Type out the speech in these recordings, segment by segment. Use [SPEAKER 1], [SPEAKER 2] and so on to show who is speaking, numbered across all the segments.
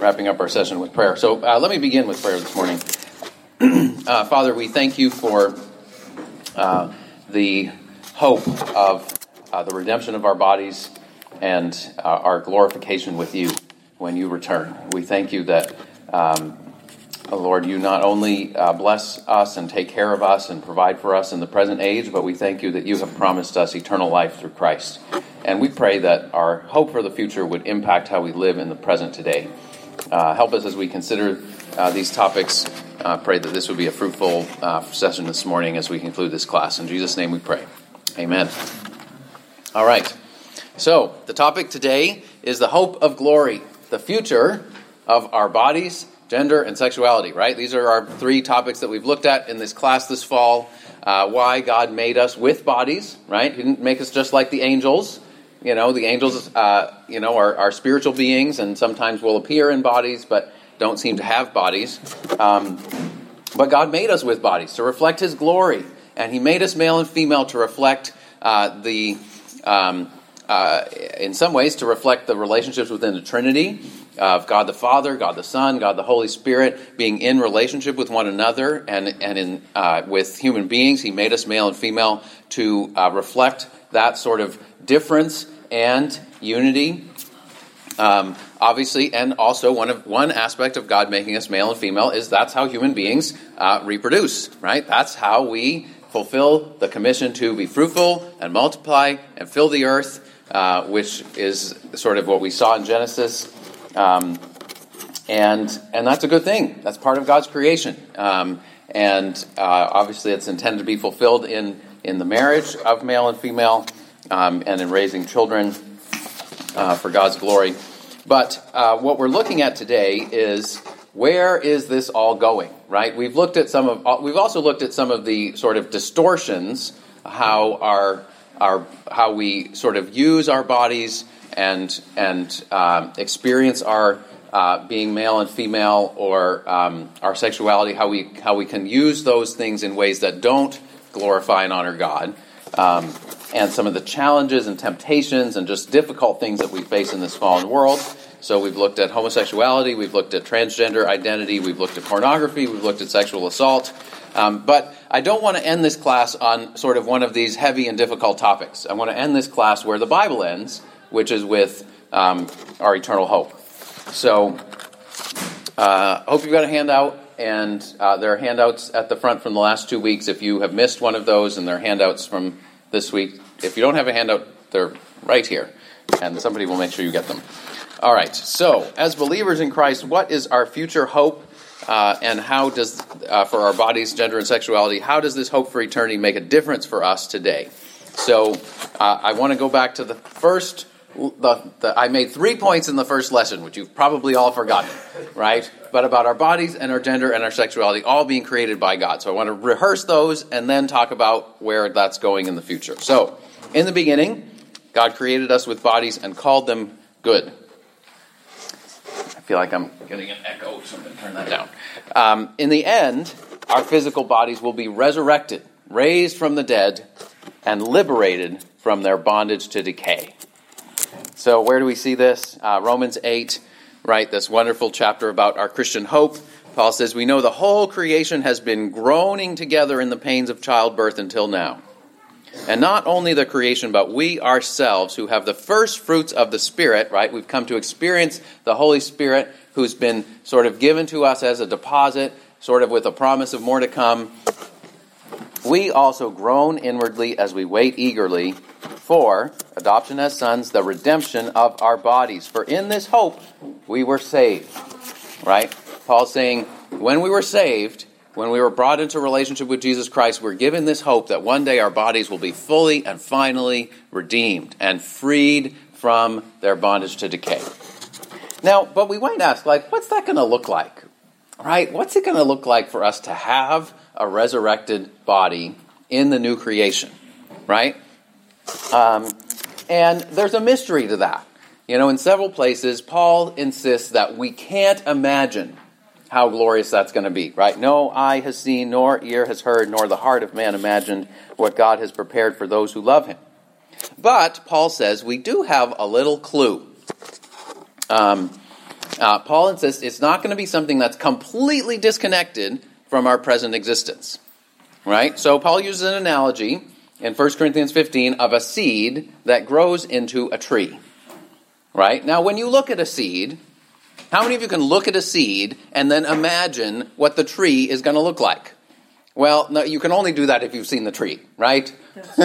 [SPEAKER 1] wrapping up our session with prayer. So uh, let me begin with prayer this morning. uh, Father, we thank you for uh, the hope of uh, the redemption of our bodies and uh, our glorification with you when you return. We thank you that, um, Lord, you not only uh, bless us and take care of us and provide for us in the present age, but we thank you that you have promised us eternal life through Christ. And we pray that our hope for the future would impact how we live in the present today. Uh, help us as we consider uh, these topics. Uh, pray that this would be a fruitful uh, session this morning as we conclude this class. In Jesus' name we pray. Amen. All right. So, the topic today is the hope of glory, the future of our bodies, gender, and sexuality, right? These are our three topics that we've looked at in this class this fall. Uh, why God made us with bodies, right? He didn't make us just like the angels. You know, the angels, uh, you know, are, are, spiritual beings and sometimes will appear in bodies, but don't seem to have bodies. Um, but God made us with bodies to reflect His glory, and He made us male and female to reflect uh, the, um, uh, in some ways, to reflect the relationships within the Trinity of God the Father, God the Son, God the Holy Spirit, being in relationship with one another and and in uh, with human beings. He made us male and female to uh, reflect that sort of difference and unity. Um, obviously, and also one of one aspect of God making us male and female is that's how human beings uh, reproduce, right? That's how we fulfill the commission to be fruitful and multiply and fill the earth, uh, which is sort of what we saw in Genesis. Um, and and that's a good thing. That's part of God's creation. Um, and uh, obviously, it's intended to be fulfilled in in the marriage of male and female um, and in raising children uh, for God's glory. But uh, what we're looking at today is where is this all going? Right? We've looked at some of. Uh, we've also looked at some of the sort of distortions how our our how we sort of use our bodies and and um, experience our uh, being male and female or um, our sexuality, how we how we can use those things in ways that don't glorify and honor God. Um, and some of the challenges and temptations and just difficult things that we face in this fallen world. So we've looked at homosexuality, we've looked at transgender identity, we've looked at pornography, we've looked at sexual assault. Um, but I don't want to end this class on sort of one of these heavy and difficult topics. I want to end this class where the Bible ends, which is with um, our eternal hope. So I uh, hope you've got a handout. And uh, there are handouts at the front from the last two weeks. If you have missed one of those, and there are handouts from this week. If you don't have a handout, they're right here, and somebody will make sure you get them. All right, so as believers in Christ, what is our future hope? Uh, and how does, uh, for our bodies, gender, and sexuality, how does this hope for eternity make a difference for us today? So uh, I want to go back to the first. The, the, I made three points in the first lesson, which you've probably all forgotten, right? But about our bodies and our gender and our sexuality all being created by God. So I want to rehearse those and then talk about where that's going in the future. So, in the beginning, God created us with bodies and called them good. I feel like I'm getting an echo, so I'm going to turn that down. Um, in the end, our physical bodies will be resurrected, raised from the dead, and liberated from their bondage to decay. So, where do we see this? Uh, Romans 8, right? This wonderful chapter about our Christian hope. Paul says, We know the whole creation has been groaning together in the pains of childbirth until now. And not only the creation, but we ourselves who have the first fruits of the Spirit, right? We've come to experience the Holy Spirit who's been sort of given to us as a deposit, sort of with a promise of more to come. We also groan inwardly as we wait eagerly for adoption as sons, the redemption of our bodies. For in this hope we were saved. Right? Paul's saying, when we were saved, when we were brought into relationship with Jesus Christ, we're given this hope that one day our bodies will be fully and finally redeemed and freed from their bondage to decay. Now, but we might ask, like, what's that going to look like? Right? What's it going to look like for us to have a resurrected body in the new creation? Right? Um, and there's a mystery to that. You know, in several places, Paul insists that we can't imagine how glorious that's going to be, right? No eye has seen, nor ear has heard, nor the heart of man imagined what God has prepared for those who love him. But, Paul says, we do have a little clue. Um, uh, Paul insists it's not going to be something that's completely disconnected from our present existence. Right? So Paul uses an analogy in 1 Corinthians 15 of a seed that grows into a tree. Right? Now, when you look at a seed, how many of you can look at a seed and then imagine what the tree is going to look like? Well, no, you can only do that if you've seen the tree, right?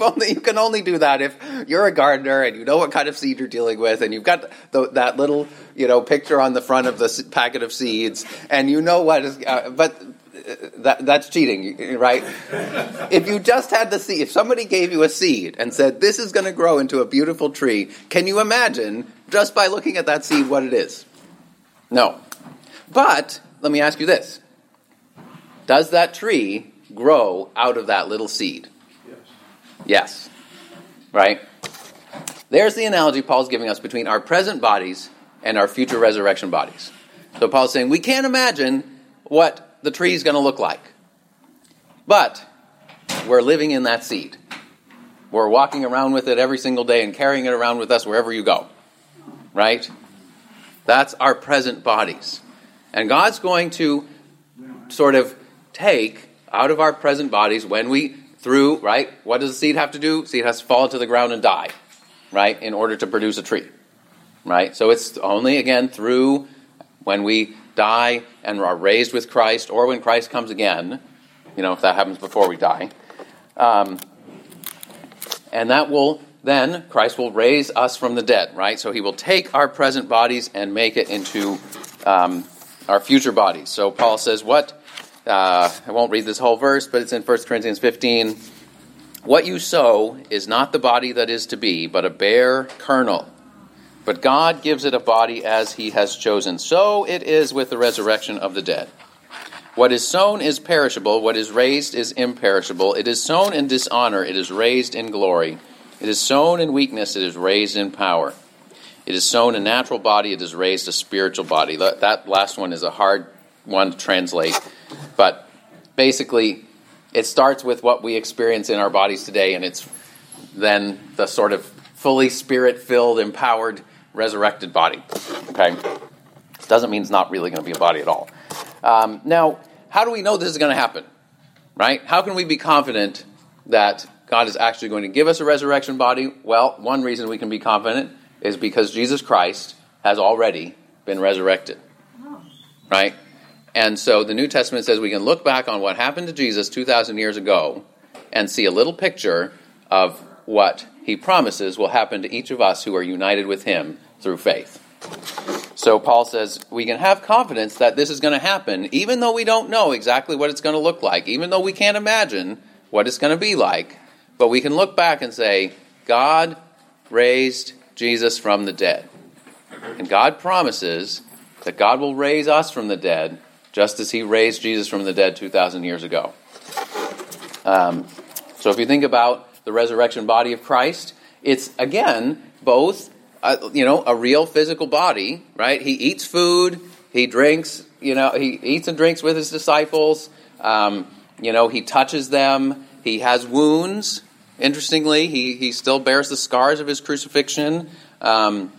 [SPEAKER 1] only, you can only do that if you're a gardener and you know what kind of seed you're dealing with, and you've got the, that little, you know, picture on the front of the packet of seeds, and you know what is. Uh, but uh, that, that's cheating, right? if you just had the seed, if somebody gave you a seed and said, "This is going to grow into a beautiful tree," can you imagine just by looking at that seed what it is? No. But let me ask you this does that tree grow out of that little seed? Yes. Yes. Right? There's the analogy Paul's giving us between our present bodies and our future resurrection bodies. So Paul's saying we can't imagine what the tree is going to look like. But we're living in that seed. We're walking around with it every single day and carrying it around with us wherever you go. Right? That's our present bodies. And God's going to sort of take out of our present bodies when we through right what does the seed have to do? Seed has to fall to the ground and die right in order to produce a tree right? So it's only again through when we die and are raised with christ or when christ comes again you know if that happens before we die um, and that will then christ will raise us from the dead right? So he will take our present bodies and make it into um, our future bodies. So paul says what uh, I won't read this whole verse, but it's in 1 Corinthians 15. What you sow is not the body that is to be, but a bare kernel. But God gives it a body as he has chosen. So it is with the resurrection of the dead. What is sown is perishable, what is raised is imperishable. It is sown in dishonor, it is raised in glory. It is sown in weakness, it is raised in power. It is sown a natural body, it is raised a spiritual body. That last one is a hard one to translate. But basically, it starts with what we experience in our bodies today, and it's then the sort of fully spirit filled, empowered, resurrected body. Okay? Doesn't mean it's not really going to be a body at all. Um, now, how do we know this is going to happen? Right? How can we be confident that God is actually going to give us a resurrection body? Well, one reason we can be confident is because Jesus Christ has already been resurrected. Right? And so the New Testament says we can look back on what happened to Jesus 2,000 years ago and see a little picture of what he promises will happen to each of us who are united with him through faith. So Paul says we can have confidence that this is going to happen, even though we don't know exactly what it's going to look like, even though we can't imagine what it's going to be like. But we can look back and say, God raised Jesus from the dead. And God promises that God will raise us from the dead just as he raised Jesus from the dead 2,000 years ago. Um, so if you think about the resurrection body of Christ, it's again both uh, you know a real physical body, right? He eats food, he drinks, you know, he eats and drinks with his disciples. Um, you know, he touches them. He has wounds. Interestingly, he he still bears the scars of his crucifixion. Um,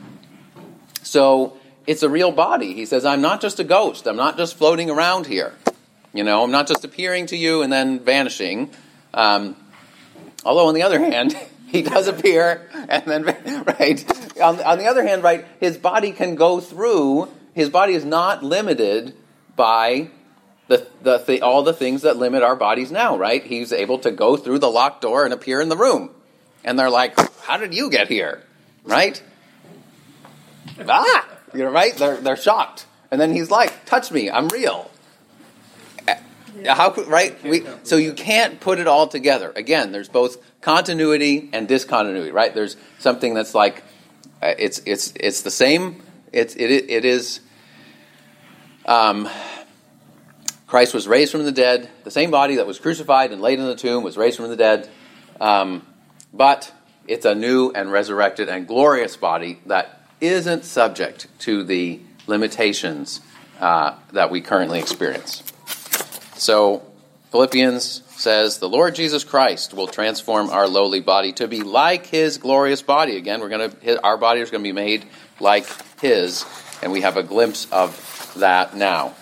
[SPEAKER 1] so it's a real body. He says, I'm not just a ghost. I'm not just floating around here. You know, I'm not just appearing to you and then vanishing. Um, although, on the other hand, he does appear and then, right? On, on the other hand, right, his body can go through, his body is not limited by the, the, the, all the things that limit our bodies now, right? He's able to go through the locked door and appear in the room. And they're like, How did you get here? Right? Ah! You know, right? They're, they're shocked. And then he's like, touch me, I'm real. Yeah. How could right? We, so you can't put it all together. Again, there's both continuity and discontinuity, right? There's something that's like uh, it's it's it's the same. It's it it is. Um, Christ was raised from the dead. The same body that was crucified and laid in the tomb was raised from the dead. Um, but it's a new and resurrected and glorious body that isn't subject to the limitations uh, that we currently experience. So, Philippians says, The Lord Jesus Christ will transform our lowly body to be like his glorious body. Again, we're going to, our body is going to be made like his. and we have a glimpse of that now.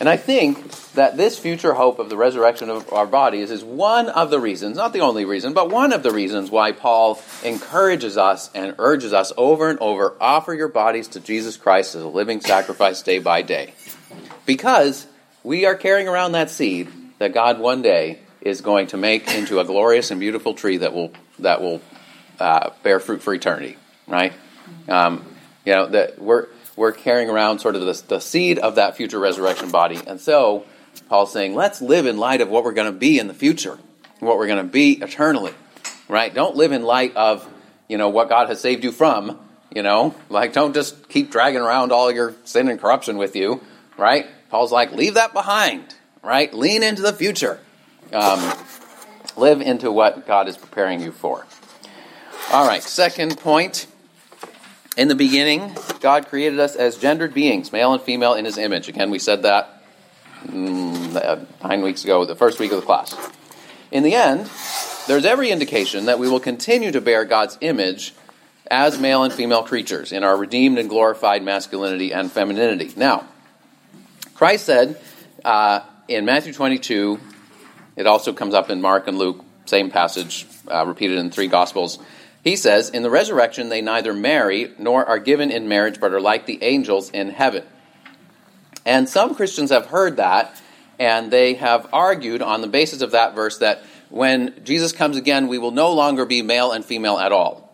[SPEAKER 1] And I think that this future hope of the resurrection of our bodies is one of the reasons, not the only reason, but one of the reasons why Paul encourages us and urges us over and over offer your bodies to Jesus Christ as a living sacrifice day by day. Because we are carrying around that seed that God one day is going to make into a glorious and beautiful tree that will that will uh, bear fruit for eternity, right? Um, you know that we're we're carrying around sort of the, the seed of that future resurrection body. And so Paul's saying, let's live in light of what we're going to be in the future, what we're going to be eternally, right? Don't live in light of, you know, what God has saved you from, you know, like don't just keep dragging around all your sin and corruption with you, right? Paul's like, leave that behind, right? Lean into the future. Um, live into what God is preparing you for. All right, second point in the beginning, God created us as gendered beings, male and female, in His image. Again, we said that mm, nine weeks ago, the first week of the class. In the end, there's every indication that we will continue to bear God's image as male and female creatures in our redeemed and glorified masculinity and femininity. Now, Christ said uh, in Matthew 22, it also comes up in Mark and Luke, same passage, uh, repeated in three Gospels. He says, In the resurrection, they neither marry nor are given in marriage, but are like the angels in heaven. And some Christians have heard that, and they have argued on the basis of that verse that when Jesus comes again, we will no longer be male and female at all.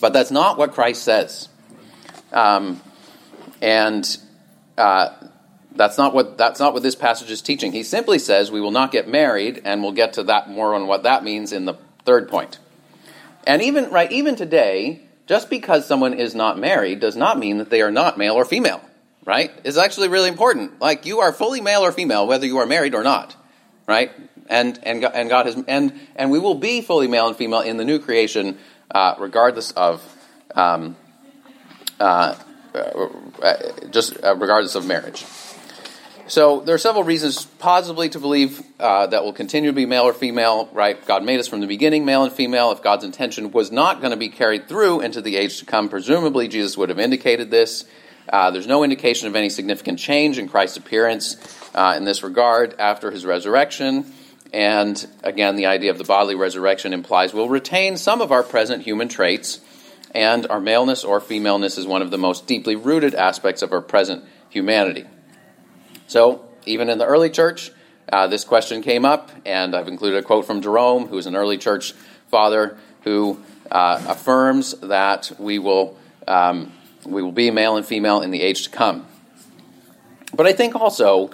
[SPEAKER 1] But that's not what Christ says. Um, and uh, that's not what that's not what this passage is teaching. He simply says we will not get married, and we'll get to that more on what that means in the third point. And even right, even today, just because someone is not married does not mean that they are not male or female. Right? It's actually really important. Like you are fully male or female, whether you are married or not. Right? And and and God has and and we will be fully male and female in the new creation, uh, regardless of. Um, uh, uh, just uh, regardless of marriage. So there are several reasons, possibly, to believe uh, that will continue to be male or female. Right? God made us from the beginning, male and female. If God's intention was not going to be carried through into the age to come, presumably Jesus would have indicated this. Uh, there's no indication of any significant change in Christ's appearance uh, in this regard after his resurrection. And again, the idea of the bodily resurrection implies we'll retain some of our present human traits, and our maleness or femaleness is one of the most deeply rooted aspects of our present humanity. So, even in the early church, uh, this question came up, and I've included a quote from Jerome, who is an early church father, who uh, affirms that we will, um, we will be male and female in the age to come. But I think also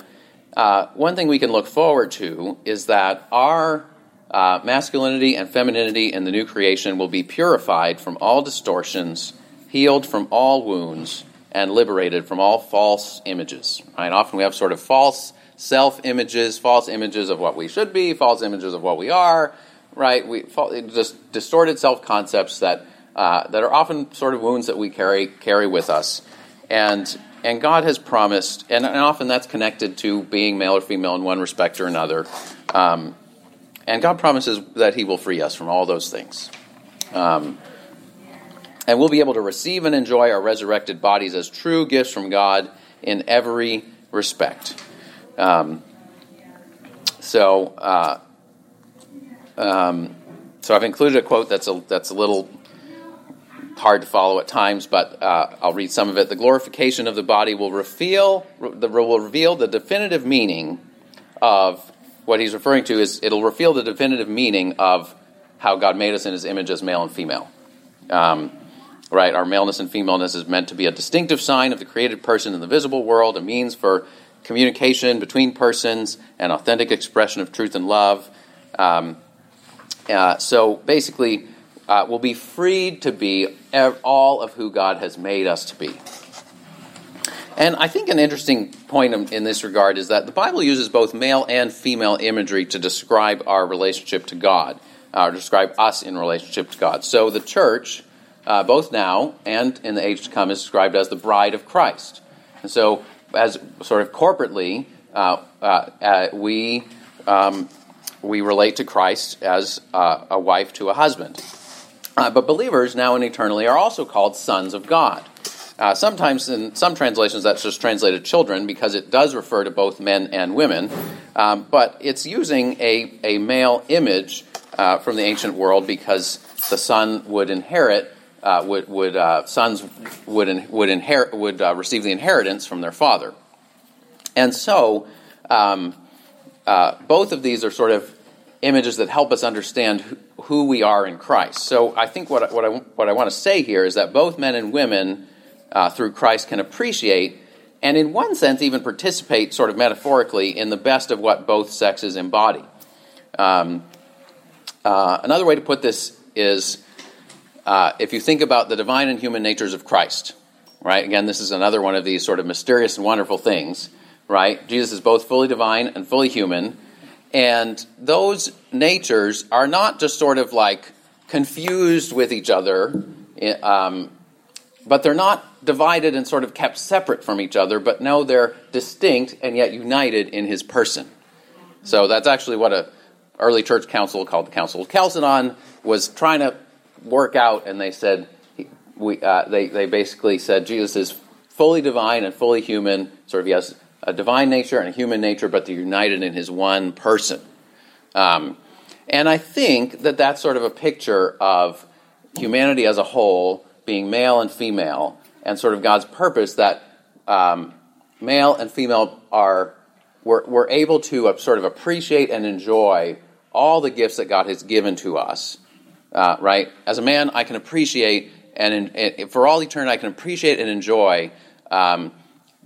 [SPEAKER 1] uh, one thing we can look forward to is that our uh, masculinity and femininity in the new creation will be purified from all distortions, healed from all wounds, and liberated from all false images. Right? Often we have sort of false self images, false images of what we should be, false images of what we are. Right? We just distorted self concepts that uh, that are often sort of wounds that we carry carry with us, and and God has promised, and, and often that's connected to being male or female in one respect or another. Um, and God promises that He will free us from all those things. Um, and we'll be able to receive and enjoy our resurrected bodies as true gifts from God in every respect. Um, so, uh, um, so I've included a quote that's a that's a little hard to follow at times, but uh, I'll read some of it. The glorification of the body will reveal the will reveal the definitive meaning of what he's referring to is it'll reveal the definitive meaning of how God made us in His image as male and female. Um, right? Our maleness and femaleness is meant to be a distinctive sign of the created person in the visible world, a means for communication between persons, an authentic expression of truth and love. Um, uh, so basically, uh, we'll be freed to be all of who God has made us to be. And I think an interesting point in, this regard is that the Bible uses both male and female imagery to describe our relationship to God, uh, or describe us in relationship to God. So the church uh, both now and in the age to come, is described as the bride of Christ. And so, as sort of corporately, uh, uh, uh we um, we relate to Christ as uh, a wife to a husband. Uh, but believers now and eternally are also called sons of God. Uh, sometimes in some translations that's just translated children because it does refer to both men and women, um, but it's using a, a male image uh, from the ancient world because the son would inherit, uh, would, would uh, sons would, in, would, inherit, would uh, receive the inheritance from their father. And so um, uh, both of these are sort of images that help us understand who we are in Christ. So I think what, what, I, what I want to say here is that both men and women uh, through Christ can appreciate and, in one sense, even participate, sort of metaphorically, in the best of what both sexes embody. Um, uh, another way to put this is uh, if you think about the divine and human natures of Christ, right? Again, this is another one of these sort of mysterious and wonderful things, right? Jesus is both fully divine and fully human. And those natures are not just sort of like confused with each other, um, but they're not divided and sort of kept separate from each other, but no, they're distinct and yet united in his person. So that's actually what a early church council called the Council of Chalcedon was trying to work out, and they said we, uh, they they basically said Jesus is fully divine and fully human. Sort of he has a divine nature and a human nature, but they're united in his one person. Um, and I think that that's sort of a picture of humanity as a whole being male and female, and sort of God's purpose that um, male and female are we're, we're able to uh, sort of appreciate and enjoy all the gifts that God has given to us. Uh, right? As a man, I can appreciate and, and, for all eternity, I can appreciate and enjoy um,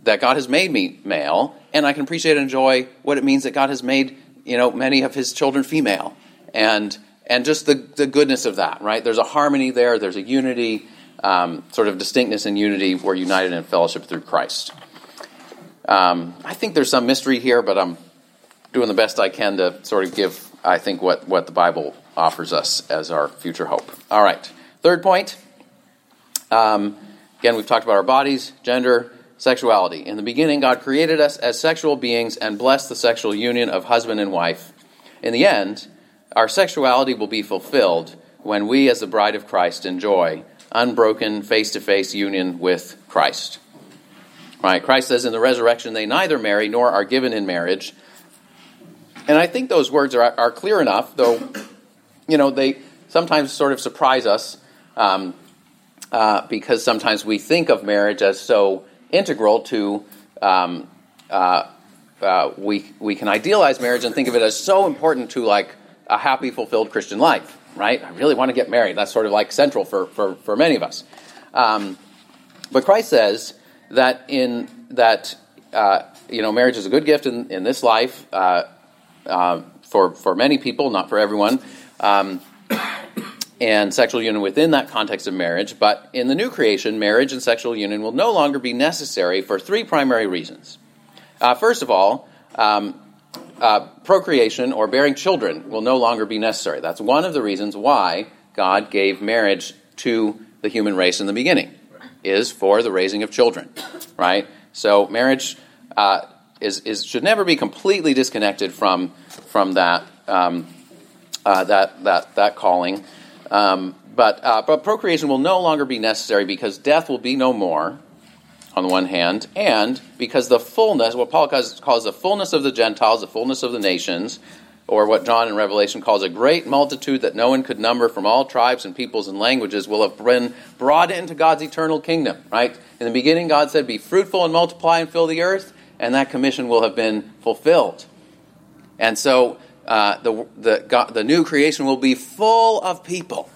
[SPEAKER 1] that God has made me male, and I can appreciate and enjoy what it means that God has made you know many of His children female, and and just the the goodness of that. Right? There's a harmony there. There's a unity um, sort of distinctness and unity. We're united in fellowship through Christ. Um, I think there's some mystery here, but I'm doing the best I can to sort of give, I think, what, what the Bible offers us as our future hope. All right. Third point. Um, again, we've talked about our bodies, gender, sexuality. In the beginning, God created us as sexual beings and blessed the sexual union of husband and wife. In the end, our sexuality will be fulfilled when we, as the bride of Christ, enjoy unbroken face to face union with Christ. Right? Christ says in the resurrection, they neither marry nor are given in marriage. And I think those words are, are clear enough, though, you know, they sometimes sort of surprise us um, uh, because sometimes we think of marriage as so integral to. Um, uh, uh, we, we can idealize marriage and think of it as so important to like a happy, fulfilled Christian life right? I really want to get married. That's sort of like central for, for, for many of us. Um, but Christ says that in that uh, you know marriage is a good gift in, in this life uh, uh, for for many people, not for everyone. Um, and sexual union within that context of marriage, but in the new creation, marriage and sexual union will no longer be necessary for three primary reasons. Uh, first of all, um, uh, procreation or bearing children will no longer be necessary. That's one of the reasons why God gave marriage to the human race in the beginning, is for the raising of children, right? So marriage uh, is, is should never be completely disconnected from from that um, uh, that that that calling. Um, but uh, but procreation will no longer be necessary because death will be no more on the one hand, and because the fullness, what Paul calls, calls the fullness of the Gentiles, the fullness of the nations, or what John in Revelation calls a great multitude that no one could number from all tribes and peoples and languages, will have been brought into God's eternal kingdom, right? In the beginning, God said, Be fruitful and multiply and fill the earth, and that commission will have been fulfilled. And so uh, the, the, God, the new creation will be full of people,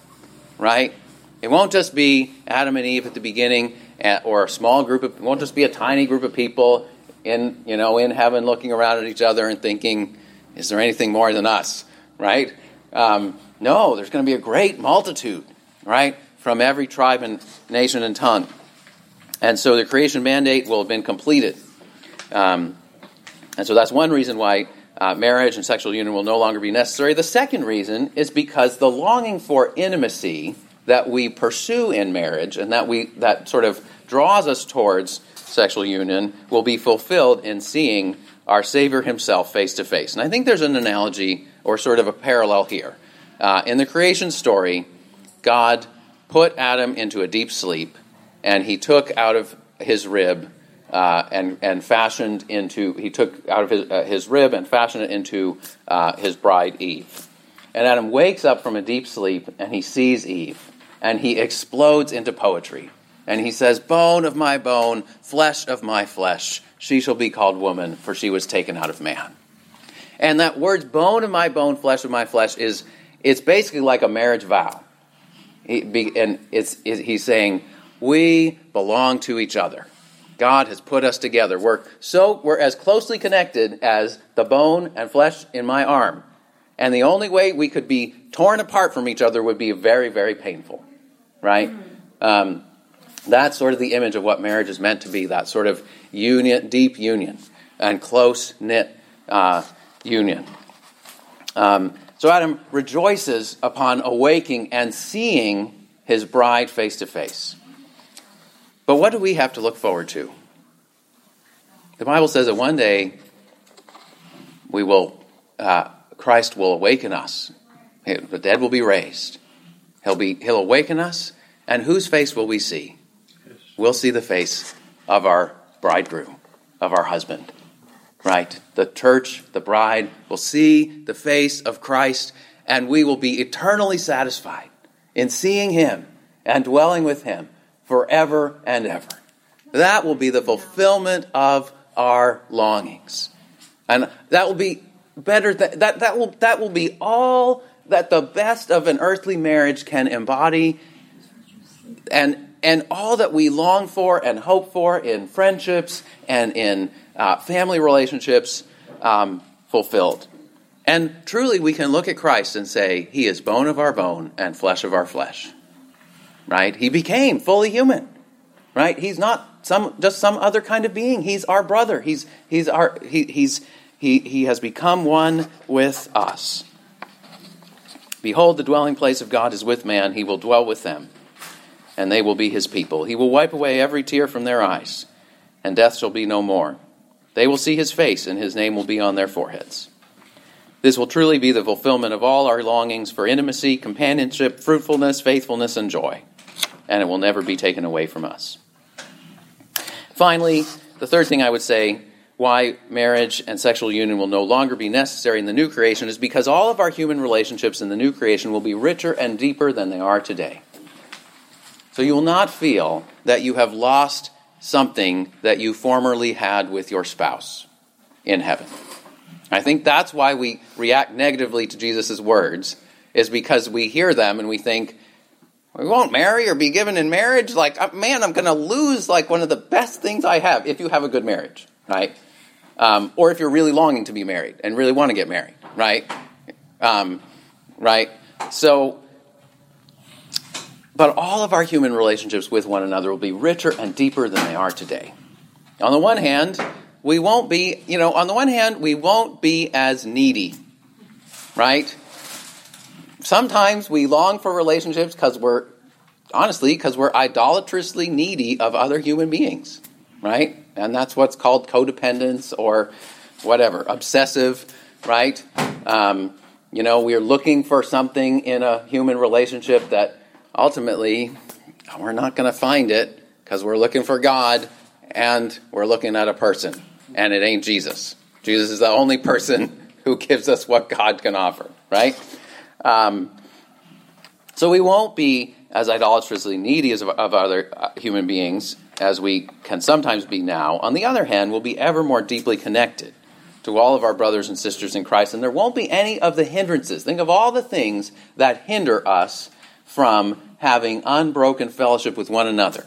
[SPEAKER 1] right? It won't just be Adam and Eve at the beginning or a small group of, it won't just be a tiny group of people in, you know, in heaven looking around at each other and thinking, is there anything more than us, right? Um, no, there's going to be a great multitude, right, from every tribe and nation and tongue. And so the creation mandate will have been completed. Um, and so that's one reason why uh, marriage and sexual union will no longer be necessary. The second reason is because the longing for intimacy that we pursue in marriage and that we that sort of draws us towards sexual union will be fulfilled in seeing our Savior Himself face to face. And I think there's an analogy or sort of a parallel here. Uh, in the creation story, God put Adam into a deep sleep, and He took out of his rib uh, and, and fashioned into, he took out of his, uh, his rib and fashioned it into uh, his bride Eve. And Adam wakes up from a deep sleep and he sees Eve and he explodes into poetry. And he says, Bone of my bone, flesh of my flesh, she shall be called woman, for she was taken out of man. And that word, bone of my bone, flesh of my flesh, is it's basically like a marriage vow. He, and it's, he's saying, we belong to each other. God has put us together. We're so we're as closely connected as the bone and flesh in my arm. And the only way we could be torn apart from each other would be very, very painful. Right? Um, that's sort of the image of what marriage is meant to be that sort of union, deep union, and close knit uh, union. Um, so Adam rejoices upon awaking and seeing his bride face to face. But what do we have to look forward to? The Bible says that one day we will, uh, Christ will awaken us. The dead will be raised. He'll be, he'll awaken us, and whose face will we see? We'll see the face of our bridegroom, of our husband. Right? The church, the bride, will see the face of Christ, and we will be eternally satisfied in seeing him and dwelling with him forever and ever. That will be the fulfillment of our longings. And that will be better that, that, that will that will be all that the best of an earthly marriage can embody and and all that we long for and hope for in friendships and in uh, family relationships um, fulfilled. And truly, we can look at Christ and say, He is bone of our bone and flesh of our flesh right? He became fully human, right? He's not some just some other kind of being. He's our brother. He's he's our he, he's he he has become one with us. Behold, the dwelling place of God is with man. He will dwell with them, and they will be his people. He will wipe away every tear from their eyes, and death shall be no more. They will see his face, and his name will be on their foreheads. This will truly be the fulfillment of all our longings for intimacy, companionship, fruitfulness, faithfulness, and joy and it will never be taken away from us. Finally, the third thing I would say why marriage and sexual union will no longer be necessary in the new creation is because all of our human relationships in the new creation will be richer and deeper than they are today. So you will not feel that you have lost something that you formerly had with your spouse in heaven. I think that's why we react negatively to Jesus' words, is because we hear them and we think, we won't marry or be given in marriage. Like, uh, man, I'm going to lose like one of the best things I have if you have a good marriage, right? Um, or if you're really longing to be married and really want to get married, right? Um, right? So, but all of our human relationships with one another will be richer and deeper than they are today. On the one hand, we won't be, you know, on the one hand, we won't be as needy, right? Sometimes we long for relationships because we're, honestly, because we're idolatrously needy of other human beings, right? And that's what's called codependence or whatever, obsessive, right? Um, you know, we're looking for something in a human relationship that ultimately we're not going to find it because we're looking for God and we're looking at a person, and it ain't Jesus. Jesus is the only person who gives us what God can offer, right? Um, so we won't be as idolatrously needy as of, of other uh, human beings as we can sometimes be now. On the other hand, we'll be ever more deeply connected to all of our brothers and sisters in Christ, and there won't be any of the hindrances. Think of all the things that hinder us from having unbroken fellowship with one another.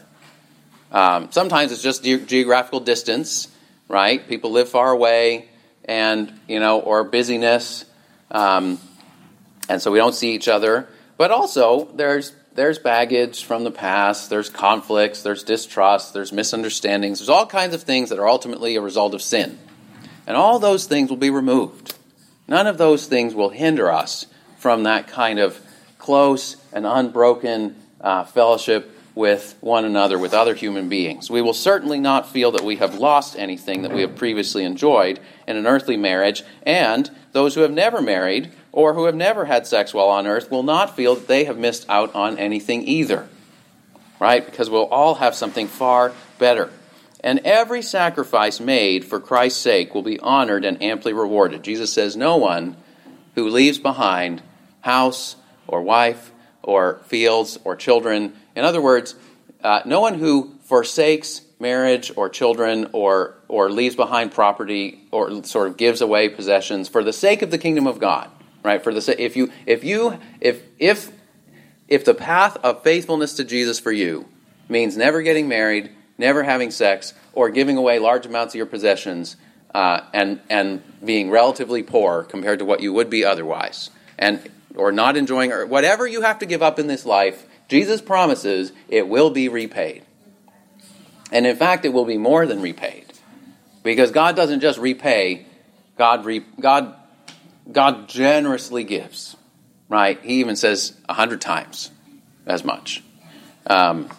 [SPEAKER 1] Um, sometimes it's just ge- geographical distance, right? People live far away, and you know, or busyness. Um, and so we don't see each other. But also, there's there's baggage from the past, there's conflicts, there's distrust, there's misunderstandings, there's all kinds of things that are ultimately a result of sin. And all those things will be removed. None of those things will hinder us from that kind of close and unbroken uh, fellowship with one another, with other human beings. We will certainly not feel that we have lost anything that we have previously enjoyed in an earthly marriage, and those who have never married or who have never had sex while on earth will not feel that they have missed out on anything either. Right? Because we'll all have something far better And every sacrifice made for Christ's sake will be honored and amply rewarded. Jesus says, No one who leaves behind house or wife or fields or children, in other words, uh, no one who forsakes marriage or children or, or leaves behind property or sort of gives away possessions for the sake of the kingdom of God, right? For the if you if you if if if the path of faithfulness to Jesus for you means never getting married, never having sex, or giving away large amounts of your possessions, uh, and and being relatively poor compared to what you would be otherwise, and or not enjoying or whatever you have to give up in this life, Jesus promises it will be repaid. And in fact, it will be more than repaid. Because God doesn't just repay, God, re, God, God generously gives. Right? He even says a hundred times as much. Um,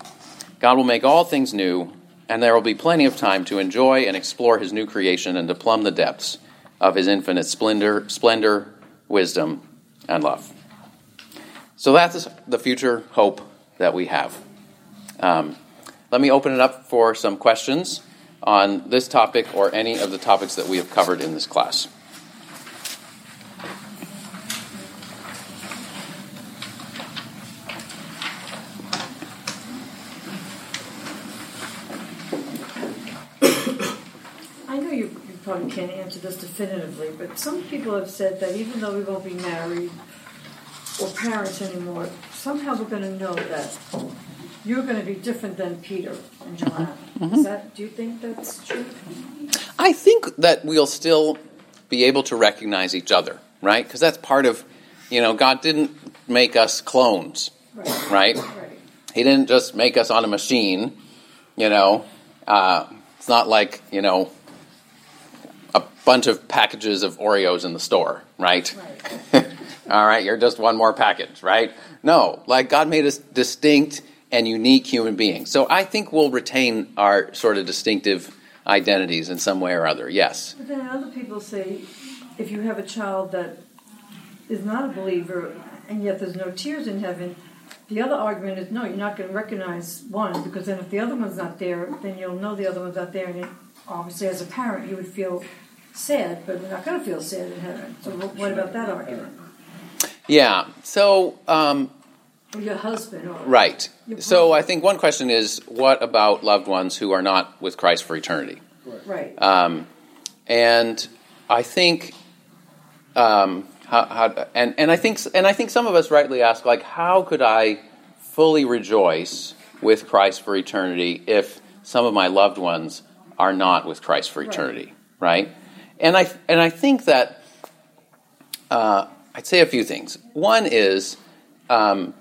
[SPEAKER 1] God will make all things new, and there will be plenty of time to enjoy and explore His new creation and to plumb the depths of His infinite splendor, splendor, wisdom, and love. So that's the future hope that we have. Um, let me open it up for some questions on this topic or any of the topics that we have covered in this class.
[SPEAKER 2] I know you, you probably can't answer this definitively, but some people have said that even though we won't be married or parents anymore, somehow we're going to know that you're going to be different than Peter and Joanna. Mm-hmm. Is that? Do you think that's true?
[SPEAKER 1] I think that we'll still be able to recognize each other, right? Because that's part of, you know, God didn't make us clones, right? right? right. He didn't just make us on a machine, you know. Uh, it's not like you know a bunch of packages of Oreos in the store, right? right. All right, you're just one more package, right? No, like God made us distinct and unique human beings. So I think we'll retain our sort of distinctive identities in some way or other. Yes.
[SPEAKER 2] But then other people say if you have a child that is not a believer and yet there's no tears in heaven, the other argument is no, you're not going to recognize one because then if the other one's not there, then you'll know the other one's not there, and it, obviously as a parent you would feel sad, but we're not going to feel sad in heaven. So what about that argument?
[SPEAKER 1] Yeah. So. Um,
[SPEAKER 2] or your husband. Or
[SPEAKER 1] right. So I think one question is, what about loved ones who are not with Christ for eternity?
[SPEAKER 2] Right.
[SPEAKER 1] Um, and I think. Um, how, how, and, and I think and I think some of us rightly ask like how could I fully rejoice with Christ for eternity if some of my loved ones are not with Christ for eternity, right? right? And I and I think that uh, I'd say a few things. One is, um,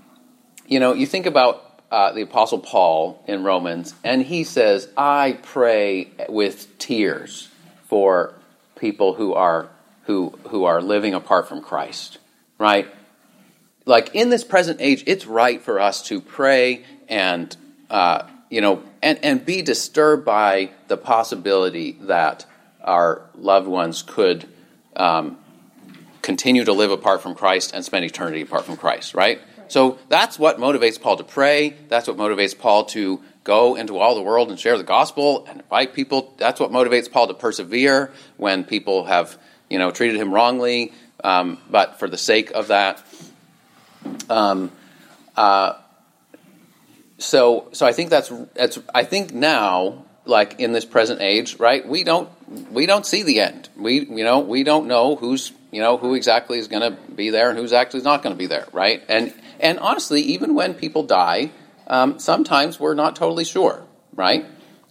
[SPEAKER 1] you know, you think about uh, the Apostle Paul in Romans, and he says, "I pray with tears for people who are who who are living apart from Christ." Right? Like in this present age, it's right for us to pray and uh, you know and, and be disturbed by the possibility that our loved ones could um, continue to live apart from Christ and spend eternity apart from Christ, right? So that's what motivates Paul to pray. That's what motivates Paul to go into all the world and share the gospel and invite people. That's what motivates Paul to persevere when people have, you know, treated him wrongly. Um, but for the sake of that, um, uh, so so I think that's that's I think now like in this present age, right? We don't we don't see the end. We you know we don't know who's you know who exactly is going to be there and who's actually not going to be there, right? And and honestly, even when people die, um, sometimes we're not totally sure, right?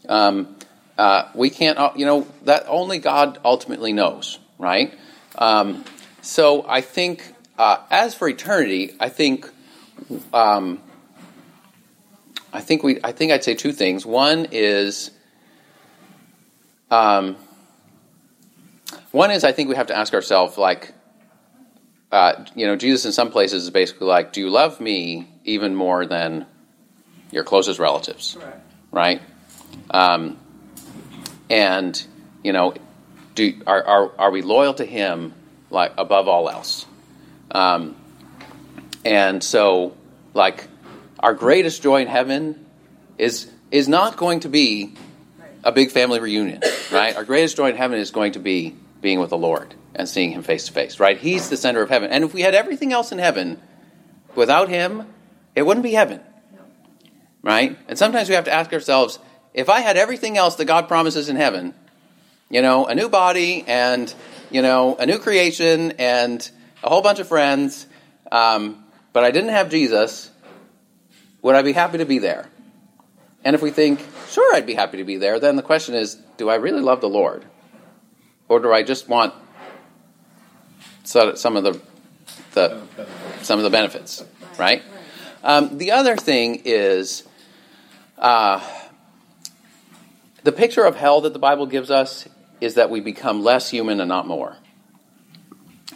[SPEAKER 1] Um, uh, we can't, uh, you know, that only God ultimately knows, right? Um, so I think, uh, as for eternity, I think, um, I think we, I think I'd say two things. One is um, one is I think we have to ask ourselves, like, uh, you know, Jesus in some places is basically like, do you love me even more than your closest relatives? Right? Um, and, you know, do, are, are, are we loyal to him like above all else? Um, and so, like, our greatest joy in heaven is is not going to be a big family reunion, right? Our greatest joy in heaven is going to be being with the Lord and seeing Him face to face, right? He's the center of heaven. And if we had everything else in heaven, without Him, it wouldn't be heaven, right? And sometimes we have to ask ourselves if I had everything else that God promises in heaven, you know, a new body and, you know, a new creation and a whole bunch of friends, um, but I didn't have Jesus, would I be happy to be there? And if we think, sure, I'd be happy to be there, then the question is, do I really love the Lord? Or do I just want some of the, the some of the benefits, right? Um, the other thing is uh, the picture of hell that the Bible gives us is that we become less human and not more.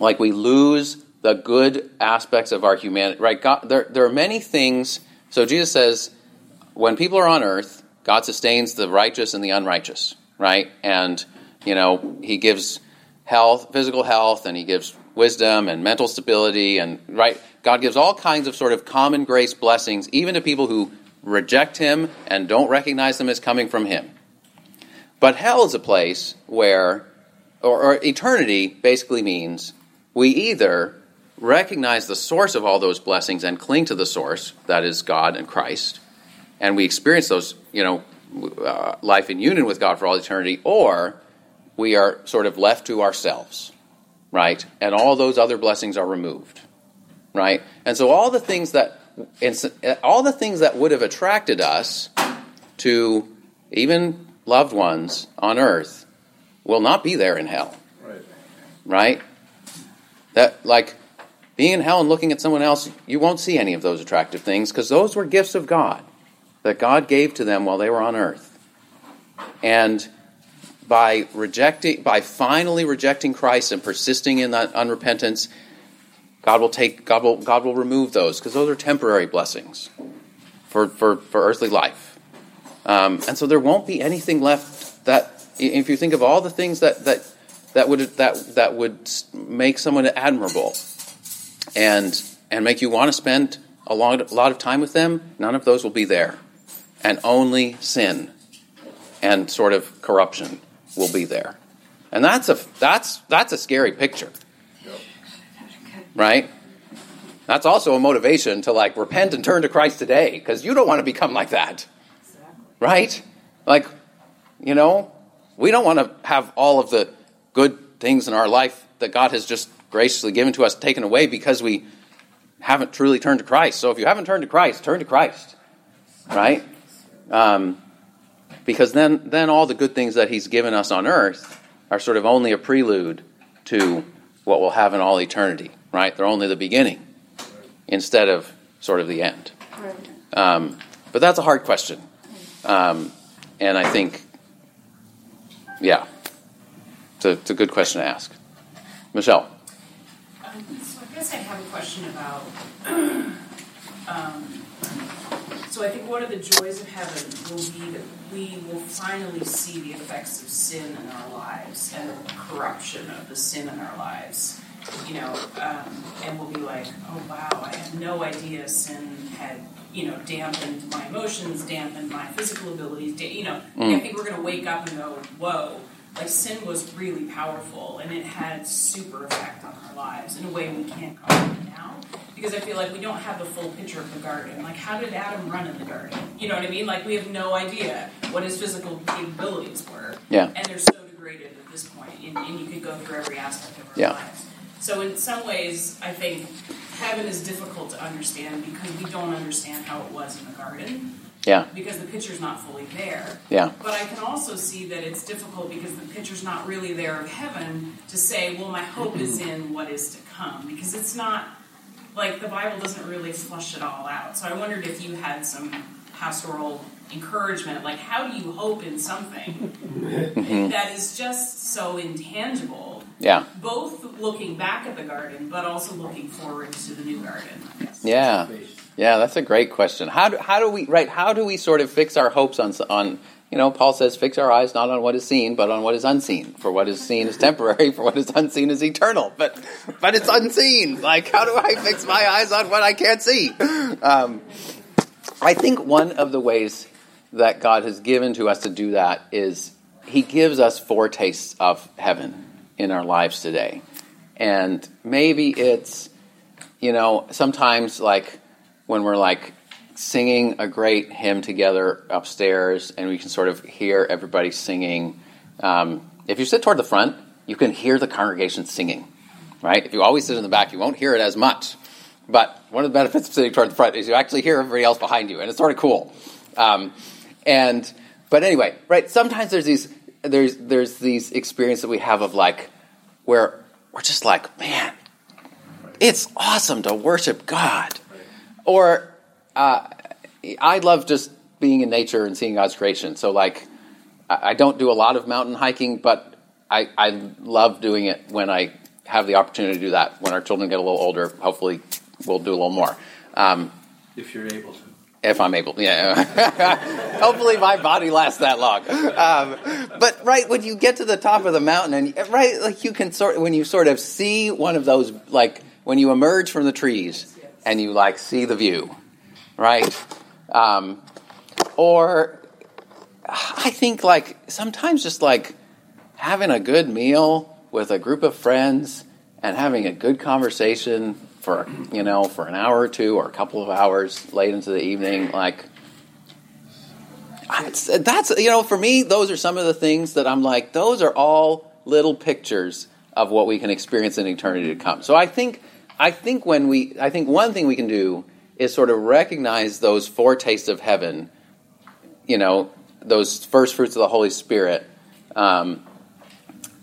[SPEAKER 1] Like we lose the good aspects of our humanity, right? God, there, there are many things. So Jesus says, when people are on earth, God sustains the righteous and the unrighteous, right? And, you know, He gives health, physical health, and He gives wisdom and mental stability, and, right? God gives all kinds of sort of common grace blessings, even to people who reject Him and don't recognize them as coming from Him. But hell is a place where, or, or eternity basically means we either recognize the source of all those blessings and cling to the source, that is God and Christ, and we experience those, you know, uh, life in union with God for all eternity, or we are sort of left to ourselves, right? And all those other blessings are removed, right? And so all the things that all the things that would have attracted us to even loved ones on earth will not be there in hell. Right. Right? That like being in hell and looking at someone else, you won't see any of those attractive things because those were gifts of God that God gave to them while they were on earth. And by rejecting, by finally rejecting Christ and persisting in that unrepentance, God will take, God will, God will remove those because those are temporary blessings for, for, for earthly life. Um, and so there won't be anything left that, if you think of all the things that, that, that would, that, that would make someone admirable and, and make you want to spend a lot, a lot of time with them, none of those will be there and only sin and sort of corruption will be there. And that's a that's that's a scary picture. Right? That's also a motivation to like repent and turn to Christ today because you don't want to become like that. Right? Like, you know, we don't want to have all of the good things in our life that God has just graciously given to us taken away because we haven't truly turned to Christ. So if you haven't turned to Christ, turn to Christ. Right? Um, because then, then all the good things that He's given us on earth are sort of only a prelude to what we'll have in all eternity, right? They're only the beginning instead of sort of the end. Um, but that's a hard question. Um, and I think, yeah, it's a, it's a, good question to ask. Michelle.
[SPEAKER 3] Um, so I guess I have a question about um, so I think one of the joys of heaven will be that we will finally see the effects of sin in our lives and the corruption of the sin in our lives. You know, um, and we'll be like, oh wow, I had no idea sin had you know dampened my emotions, dampened my physical abilities. Da- you know, mm. I think we're going to wake up and go, whoa, like sin was really powerful and it had super effect on our lives in a way we can't comprehend because I feel like we don't have the full picture of the garden. Like, how did Adam run in the garden? You know what I mean? Like, we have no idea what his physical capabilities were.
[SPEAKER 1] Yeah.
[SPEAKER 3] And they're so degraded at this point, and, and you could go through every aspect of our yeah. lives. So, in some ways, I think heaven is difficult to understand because we don't understand how it was in the garden.
[SPEAKER 1] Yeah.
[SPEAKER 3] Because the picture's not fully there.
[SPEAKER 1] Yeah.
[SPEAKER 3] But I can also see that it's difficult because the picture's not really there of heaven to say, well, my hope is mm-hmm. in what is to come. Because it's not like the Bible doesn't really flush it all out. So I wondered if you had some pastoral encouragement, like how do you hope in something mm-hmm. that is just so intangible?
[SPEAKER 1] Yeah.
[SPEAKER 3] Both looking back at the garden, but also looking forward to the new garden.
[SPEAKER 1] Yeah. Yeah, that's a great question. How do, how do we right? How do we sort of fix our hopes on on you know, Paul says, fix our eyes not on what is seen, but on what is unseen. For what is seen is temporary, for what is unseen is eternal. But, but it's unseen. Like, how do I fix my eyes on what I can't see? Um, I think one of the ways that God has given to us to do that is He gives us foretastes of heaven in our lives today. And maybe it's, you know, sometimes like when we're like singing a great hymn together upstairs and we can sort of hear everybody singing. Um, if you sit toward the front, you can hear the congregation singing, right? If you always sit in the back, you won't hear it as much. But one of the benefits of sitting toward the front is you actually hear everybody else behind you, and it's sort of cool. Um, and but anyway, right? Sometimes there's these there's there's these experiences that we have of like where we're just like, man, it's awesome to worship God, or uh, I love just being in nature and seeing God's creation. So like, I, don't do a lot of mountain hiking, but I, I love doing it when I have the opportunity to do that. When our children get a little older, hopefully we'll do a little more. Um,
[SPEAKER 4] if you're able to.
[SPEAKER 1] If I'm able, yeah. Hopefully, my body lasts that long. Um, but right when you get to the top of the mountain, and right, like you can sort when you sort of see one of those, like when you emerge from the trees and you like see the view, right? Um, or I think like sometimes just like having a good meal with a group of friends and having a good conversation for you know for an hour or two or a couple of hours late into the evening like that's you know for me those are some of the things that i'm like those are all little pictures of what we can experience in eternity to come so i think i think when we i think one thing we can do is sort of recognize those foretastes of heaven you know those first fruits of the holy spirit um,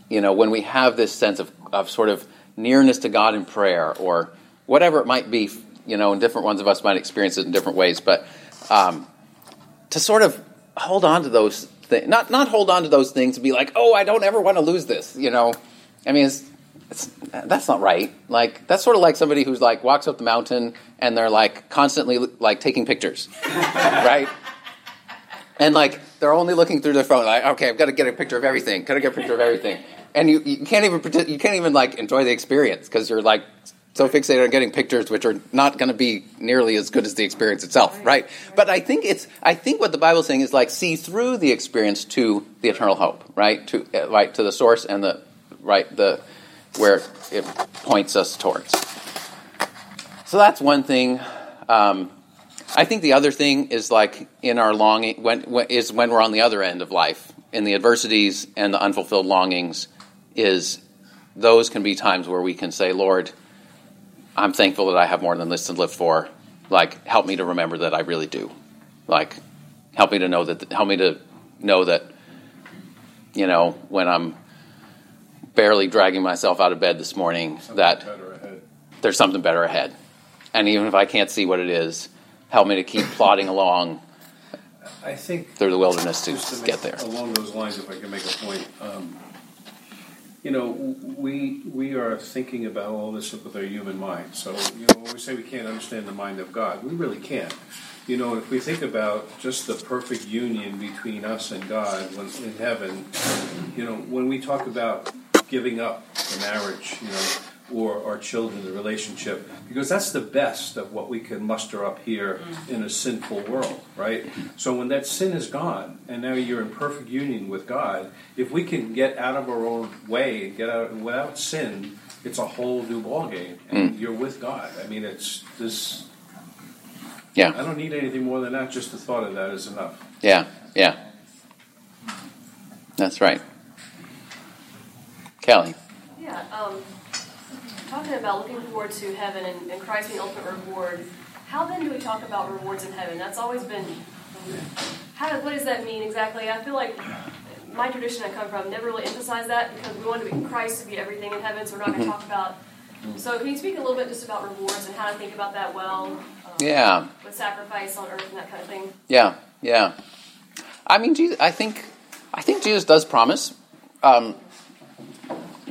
[SPEAKER 1] you know when we have this sense of, of sort of nearness to god in prayer or whatever it might be, you know, and different ones of us might experience it in different ways, but um, to sort of hold on to those things, not, not hold on to those things and be like, oh, I don't ever want to lose this, you know. I mean, it's, that's not right. Like, that's sort of like somebody who's like walks up the mountain and they're like constantly like taking pictures, right? And like, they're only looking through their phone, like, okay, I've got to get a picture of everything, got to get a picture of everything. And you, you can't even you can't even like enjoy the experience because you're like so fixated on getting pictures which are not going to be nearly as good as the experience itself right, but i think it's i think what the bible's saying is like see through the experience to the eternal hope right to uh, right to the source and the right the where it points us towards so that's one thing um, i think the other thing is like in our longing when, when is when we're on the other end of life in the adversities and the unfulfilled longings is those can be times where we can say lord I'm thankful that I have more than this to live for. Like, help me to remember that I really do. Like, help me to know that. Help me to know that. You know, when I'm barely dragging myself out of bed this morning, something that there's something better ahead. And even if I can't see what it is, help me to keep plodding along.
[SPEAKER 4] I think
[SPEAKER 1] through the wilderness to,
[SPEAKER 4] to
[SPEAKER 1] get there.
[SPEAKER 4] Along those lines, if I can make a point, um, you know, we we are thinking about all this with our human mind. So, you know, when we say we can't understand the mind of God, we really can't. You know, if we think about just the perfect union between us and God when, in heaven, you know, when we talk about giving up the marriage, you know, or our children, the relationship, because that's the best of what we can muster up here in a sinful world, right? So when that sin is gone, and now you're in perfect union with God, if we can get out of our own way and get out without sin, it's a whole new ballgame, and mm. you're with God. I mean, it's this.
[SPEAKER 1] Yeah.
[SPEAKER 4] I don't need anything more than that. Just the thought of that is enough.
[SPEAKER 1] Yeah. Yeah. That's right. Kelly.
[SPEAKER 5] Yeah. Um, talking about looking forward to heaven and, and Christ being ultimate reward, how then do we talk about rewards in heaven? That's always been. How, what does that mean exactly? I feel like my tradition I come from never really emphasized that because we want to be Christ to be everything in heaven, so we're not going to mm-hmm. talk about. So, can you speak a little bit just about rewards and how to think about that well? Um,
[SPEAKER 1] yeah.
[SPEAKER 5] With sacrifice on earth and that kind of thing.
[SPEAKER 1] Yeah, yeah. I mean, Jesus, I think, I think Jesus does promise. Um,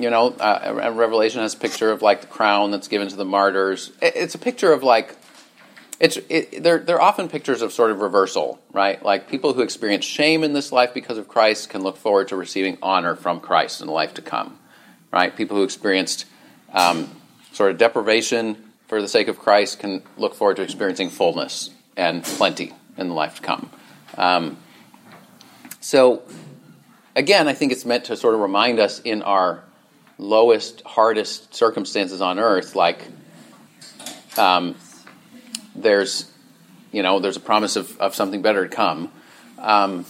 [SPEAKER 1] you know, uh, Revelation has a picture of like the crown that's given to the martyrs. It's a picture of like, it's it, they're they're often pictures of sort of reversal, right? Like people who experience shame in this life because of Christ can look forward to receiving honor from Christ in the life to come, right? People who experienced um, sort of deprivation for the sake of Christ can look forward to experiencing fullness and plenty in the life to come. Um, so again, I think it's meant to sort of remind us in our lowest, hardest circumstances on earth, like um, there's, you know, there's a promise of, of something better to come. Um,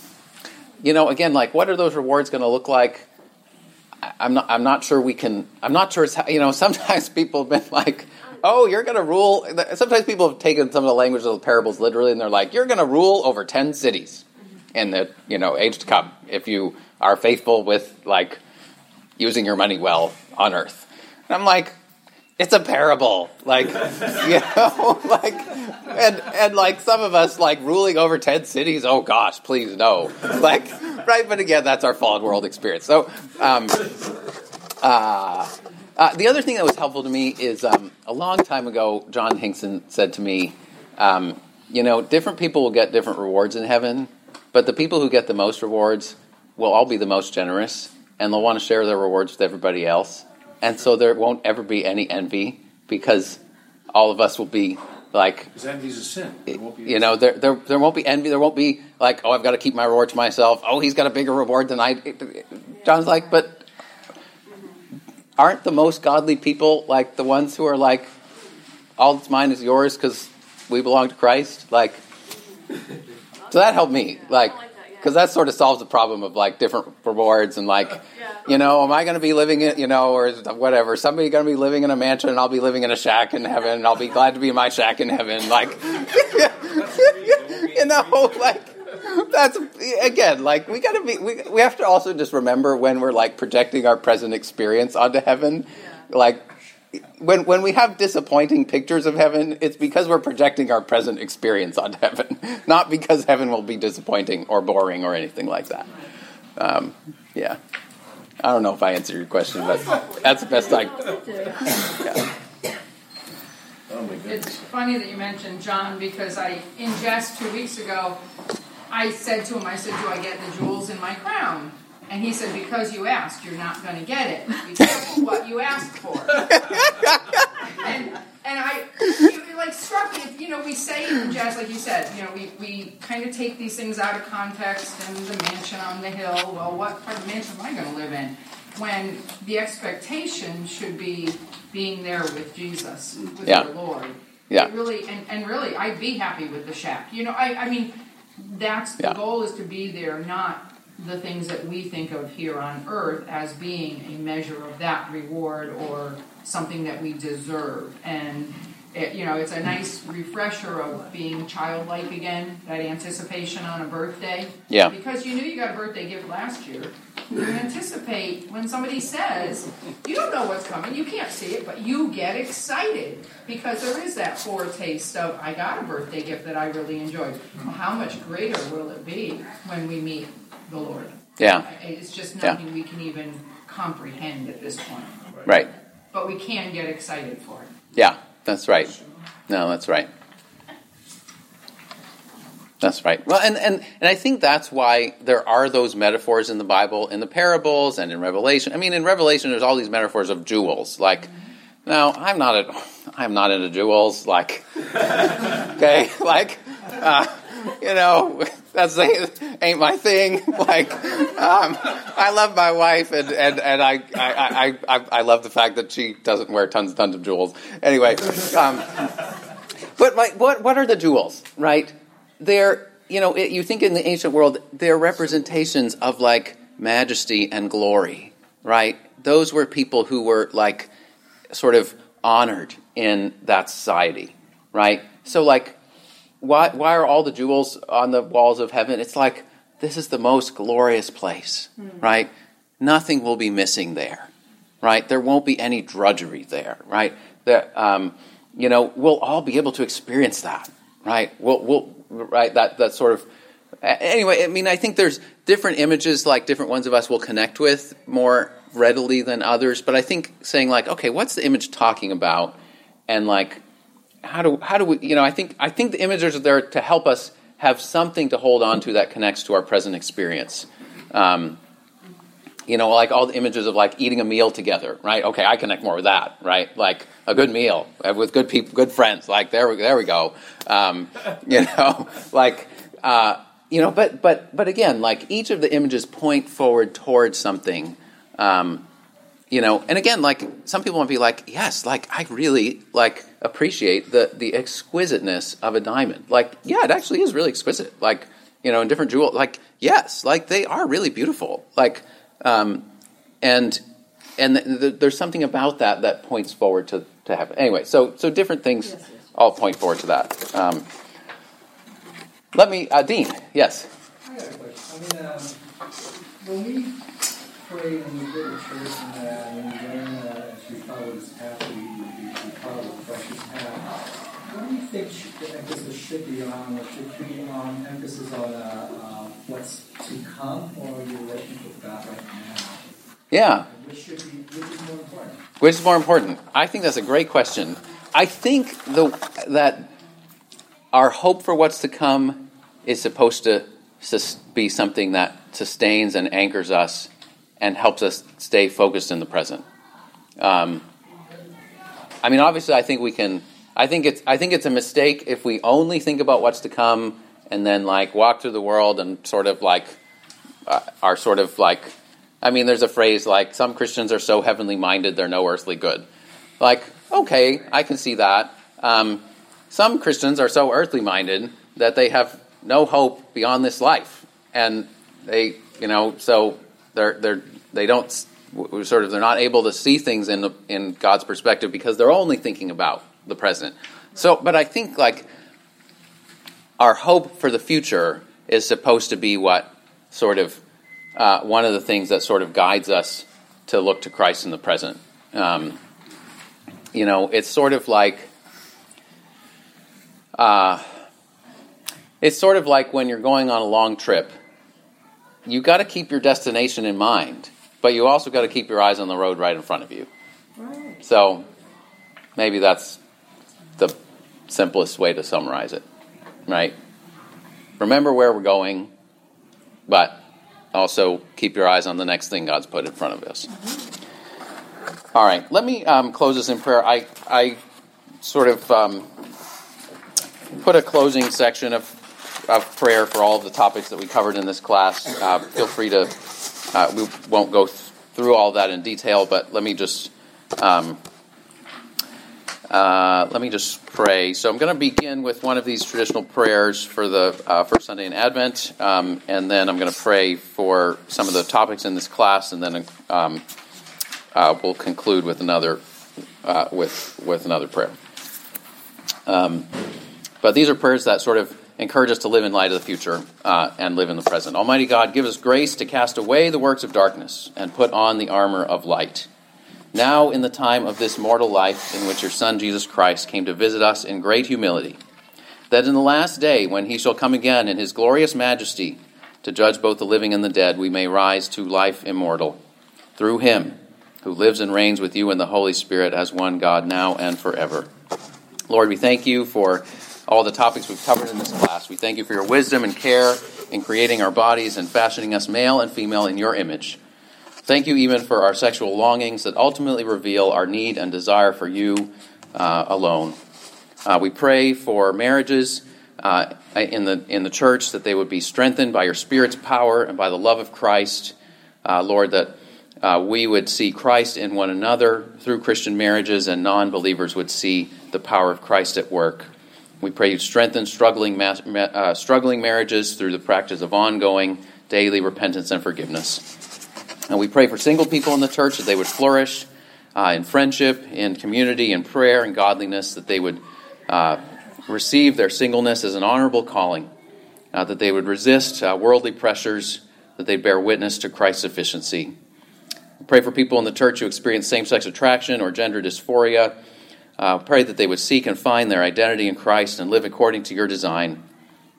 [SPEAKER 1] you know, again, like what are those rewards going to look like? I'm not. I'm not sure we can. I'm not sure it's. You know, sometimes people have been like, "Oh, you're going to rule." Sometimes people have taken some of the language of the parables literally, and they're like, "You're going to rule over ten cities in the you know age to come if you are faithful with like using your money well on earth." And I'm like, it's a parable. Like you know like and and like some of us like ruling over 10 cities oh gosh please no. Like right but again that's our fallen world experience. So um, uh, uh, the other thing that was helpful to me is um, a long time ago john hinkson said to me um, you know different people will get different rewards in heaven but the people who get the most rewards will all be the most generous and they'll want to share their rewards with everybody else. And so there won't ever be any envy because all of us will be like
[SPEAKER 4] Because envy's a sin. It won't be
[SPEAKER 1] you know there, there there won't be envy. There won't be like oh i've got to keep my reward to myself. Oh he's got a bigger reward than i john's like but aren't the most godly people like the ones who are like all that's mine is yours because we belong to christ? Like so that helped me. Like because that sort of solves the problem of like different rewards and like you know am i going to be living in you know or whatever. Somebody going to be living in a mansion and i'll be living in a shack in heaven and i'll be glad to be in my shack in heaven like you know like that's again like we got to be we, we have to also just remember when we're like projecting our present experience onto heaven. Like when when we have disappointing pictures of heaven, it's because we're projecting our present experience onto heaven, not because heaven will be disappointing or boring or anything like that. Um, yeah, I don't know if I answered your question, but that's the best I. Yeah.
[SPEAKER 4] Oh my
[SPEAKER 6] It's funny that you mentioned John because I, in jest two weeks ago, I said to him, I said, Do I get the jewels in my crown? And he said, Because you asked, you're not going to get it. Because of what you asked for. and, and I, it, like struck me, you know, we say in jest, like you said, you know, we, we kind of take these things out of context and the mansion on the hill, well, what part of the mansion am I going to live in? When the expectation should be being there with Jesus, with
[SPEAKER 1] Yeah.
[SPEAKER 6] the Lord.
[SPEAKER 1] Yeah.
[SPEAKER 6] Really, and, and really, I'd be happy with the shack. You know, I, I mean, that's the
[SPEAKER 1] Yeah.
[SPEAKER 6] goal is to be there, not the things that we think of here on earth as being a measure of that reward or something that we deserve. And it, you know, it's a nice refresher of being childlike again. That anticipation on a birthday.
[SPEAKER 1] Yeah.
[SPEAKER 6] Because you knew you got a birthday gift last year. You anticipate when somebody says, you don't know what's coming, you can't see it, but you get excited because there is that foretaste of, I got a birthday gift that I really enjoyed. Well, how much greater will it be when we meet the Lord?
[SPEAKER 1] Yeah.
[SPEAKER 6] It's just
[SPEAKER 1] Yeah.
[SPEAKER 6] nothing we can even comprehend at this point.
[SPEAKER 1] Right.
[SPEAKER 6] But we can get excited for it.
[SPEAKER 1] Yeah. That's right. No, that's right. That's right. Well, and, and, and I think that's why there are those metaphors in the Bible, in the parables and in Revelation. I mean, in Revelation, there's all these metaphors of jewels. Like, no, I'm not a, I'm not into jewels. Like, okay, like, uh, you know, that's ain't my thing. Like, um, I love my wife, and, and, and I, I, I, I, I love the fact that she doesn't wear tons and tons of jewels. Anyway, um, but like, what what are the jewels, right? They're you know it, you think in the ancient world they're representations of like majesty and glory, right? Those were people who were like sort of honored in that society, right? So like, why why are all the jewels on the walls of heaven? It's like this is the most glorious place, right? Nothing will be missing there, right? There won't be any drudgery there, right? That um, you know we'll all be able to experience that, right? We'll, we'll right that that sort of anyway. I mean, I think there's different images like different ones of us will connect with more readily than others, but I think saying like, okay, what's the image talking about, and like how do how do we you know I think I think the images are there to help us have something to hold on to that connects to our present experience. Um, you know, like all the images of like eating a meal together, right? Okay, I connect more with that, right? Like a good meal uh, with good people, good friends. Like there, we there we go. Um, you know, like uh, you know, but but but again, like each of the images point forward towards something. Um, you know, and again, like some people might be like, yes, like I really like appreciate the the exquisiteness of a diamond. Like, yeah, it actually is really exquisite. Like, you know, in different jewel, like yes, like they are really beautiful. Like, um, and and th- th- there's something about that that points forward to to heaven. Anyway, so so different things
[SPEAKER 2] Yes, yes.
[SPEAKER 1] all point forward to that. Um, let me, uh, Dean. Yes.
[SPEAKER 7] I got a question. I mean, um, when we pray in the go church and that, and we learn uh, as we follow this path, we, we, we precious path. What do you think the emphasis should be on, or should be on emphasis on uh, uh, what's to come, or your relationship with God right now?
[SPEAKER 1] Yeah.
[SPEAKER 7] Which should be, which is more important?
[SPEAKER 1] Which is more important? I think that's a great question. I think the, that our hope for what's to come is supposed to sus- be something that sustains and anchors us and helps us stay focused in the present. Um, I mean, obviously, I think we can. I think it's. I think it's a mistake if we only think about what's to come and then like walk through the world and sort of like uh, are sort of like. I mean, there's a phrase like some Christians are so heavenly minded they're no earthly good. Like, okay, I can see that. Um, some Christians are so earthly minded that they have no hope beyond this life, and they, you know, so they're they're they don't s- w- sort of they're not able to see things in the, in God's perspective because they're only thinking about the present. So, but I think like our hope for the future is supposed to be what sort of uh, one of the things that sort of guides us to look to Christ in the present. Um, you know, it's sort of like uh, it's sort of like when you're going on a long trip. You got to keep your destination in mind, but you also got to keep your eyes on the road right in front of you.
[SPEAKER 2] Right.
[SPEAKER 1] So maybe that's the simplest way to summarize it, right? Remember where we're going, but also keep your eyes on the next thing God's put in front of us. All right, let me um, close this in prayer. I, I sort of um, put a closing section of, of prayer for all of the topics that we covered in this class. Uh, feel free to, uh, we won't go th- through all that in detail, but let me just um, uh, let me just pray. So I'm going to begin with one of these traditional prayers for the uh, first Sunday in Advent, um, and then I'm going to pray for some of the topics in this class, and then um, uh, we'll conclude with another uh, with with another prayer. Um, but these are prayers that sort of encourage us to live in light of the future uh, and live in the present. Almighty God, give us grace to cast away the works of darkness and put on the armor of light. Now, in the time of this mortal life in which your Son Jesus Christ came to visit us in great humility, that in the last day, when he shall come again in his glorious majesty to judge both the living and the dead, we may rise to life immortal through him who lives and reigns with you in the Holy Spirit as one God now and forever. Lord, we thank you for all the topics we've covered in this class. We thank you for your wisdom and care in creating our bodies and fashioning us male and female in your image. Thank you even for our sexual longings that ultimately reveal our need and desire for you uh, alone. Uh, we pray for marriages uh, in the in the church that they would be strengthened by your Spirit's power and by the love of Christ, uh, Lord. That uh, we would see Christ in one another through Christian marriages, and non-believers would see the power of Christ at work. We pray you strengthen struggling uh, struggling marriages through the practice of ongoing daily repentance and forgiveness. And we pray for single people in the church that they would flourish uh, in friendship, in community, in prayer, and godliness, that they would uh, receive their singleness as an honorable calling, uh, that they would resist uh, worldly pressures, that they bear witness to Christ's sufficiency. Pray for people in the church who experience same sex attraction or gender dysphoria. Uh, pray that they would seek and find their identity in Christ and live according to your design.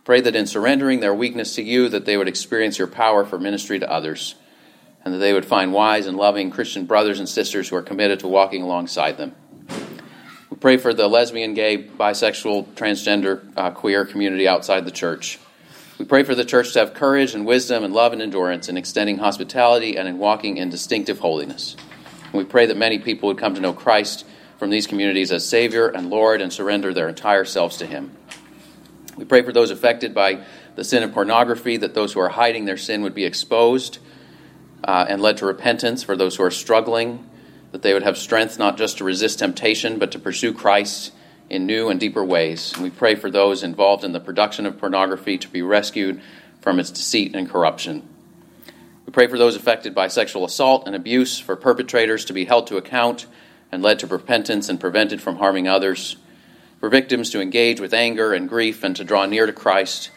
[SPEAKER 1] Pray that in surrendering their weakness to you, that they would experience your power for ministry to others and that they would find wise and loving Christian brothers and sisters who are committed to walking alongside them. We pray for the lesbian, gay, bisexual, transgender, uh, queer community outside the church. We pray for the church to have courage and wisdom and love and endurance in extending hospitality and in walking in distinctive holiness. And we pray that many people would come to know Christ from these communities as Savior and Lord and surrender their entire selves to Him. We pray for those affected by the sin of pornography, that those who are hiding their sin would be exposed uh, and led to repentance for those who are struggling, that they would have strength not just to resist temptation, but to pursue Christ in new and deeper ways. And we pray for those involved in the production of pornography to be rescued from its deceit and corruption. We pray for those affected by sexual assault and abuse, for perpetrators to be held to account and led to repentance and prevented from harming others, for victims to engage with anger and grief and to draw near to Christ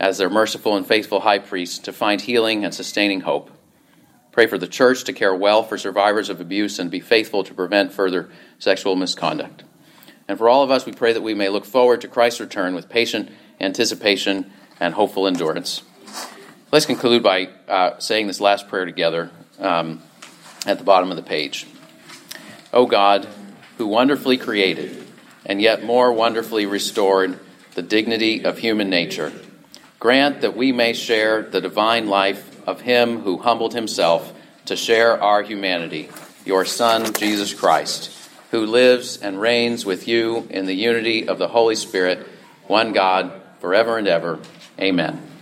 [SPEAKER 1] as their merciful and faithful high priest to find healing and sustaining hope. Pray for the church to care well for survivors of abuse and be faithful to prevent further sexual misconduct. And for all of us, we pray that we may look forward to Christ's return with patient anticipation and hopeful endurance. Let's conclude by uh, saying this last prayer together um, at the bottom of the page. O God, who wonderfully created and yet more wonderfully restored the dignity of human nature, grant that we may share the divine life of him who humbled himself to share our humanity, your Son, Jesus Christ, who lives and reigns with you in the unity of the Holy Spirit, one God, forever and ever. Amen.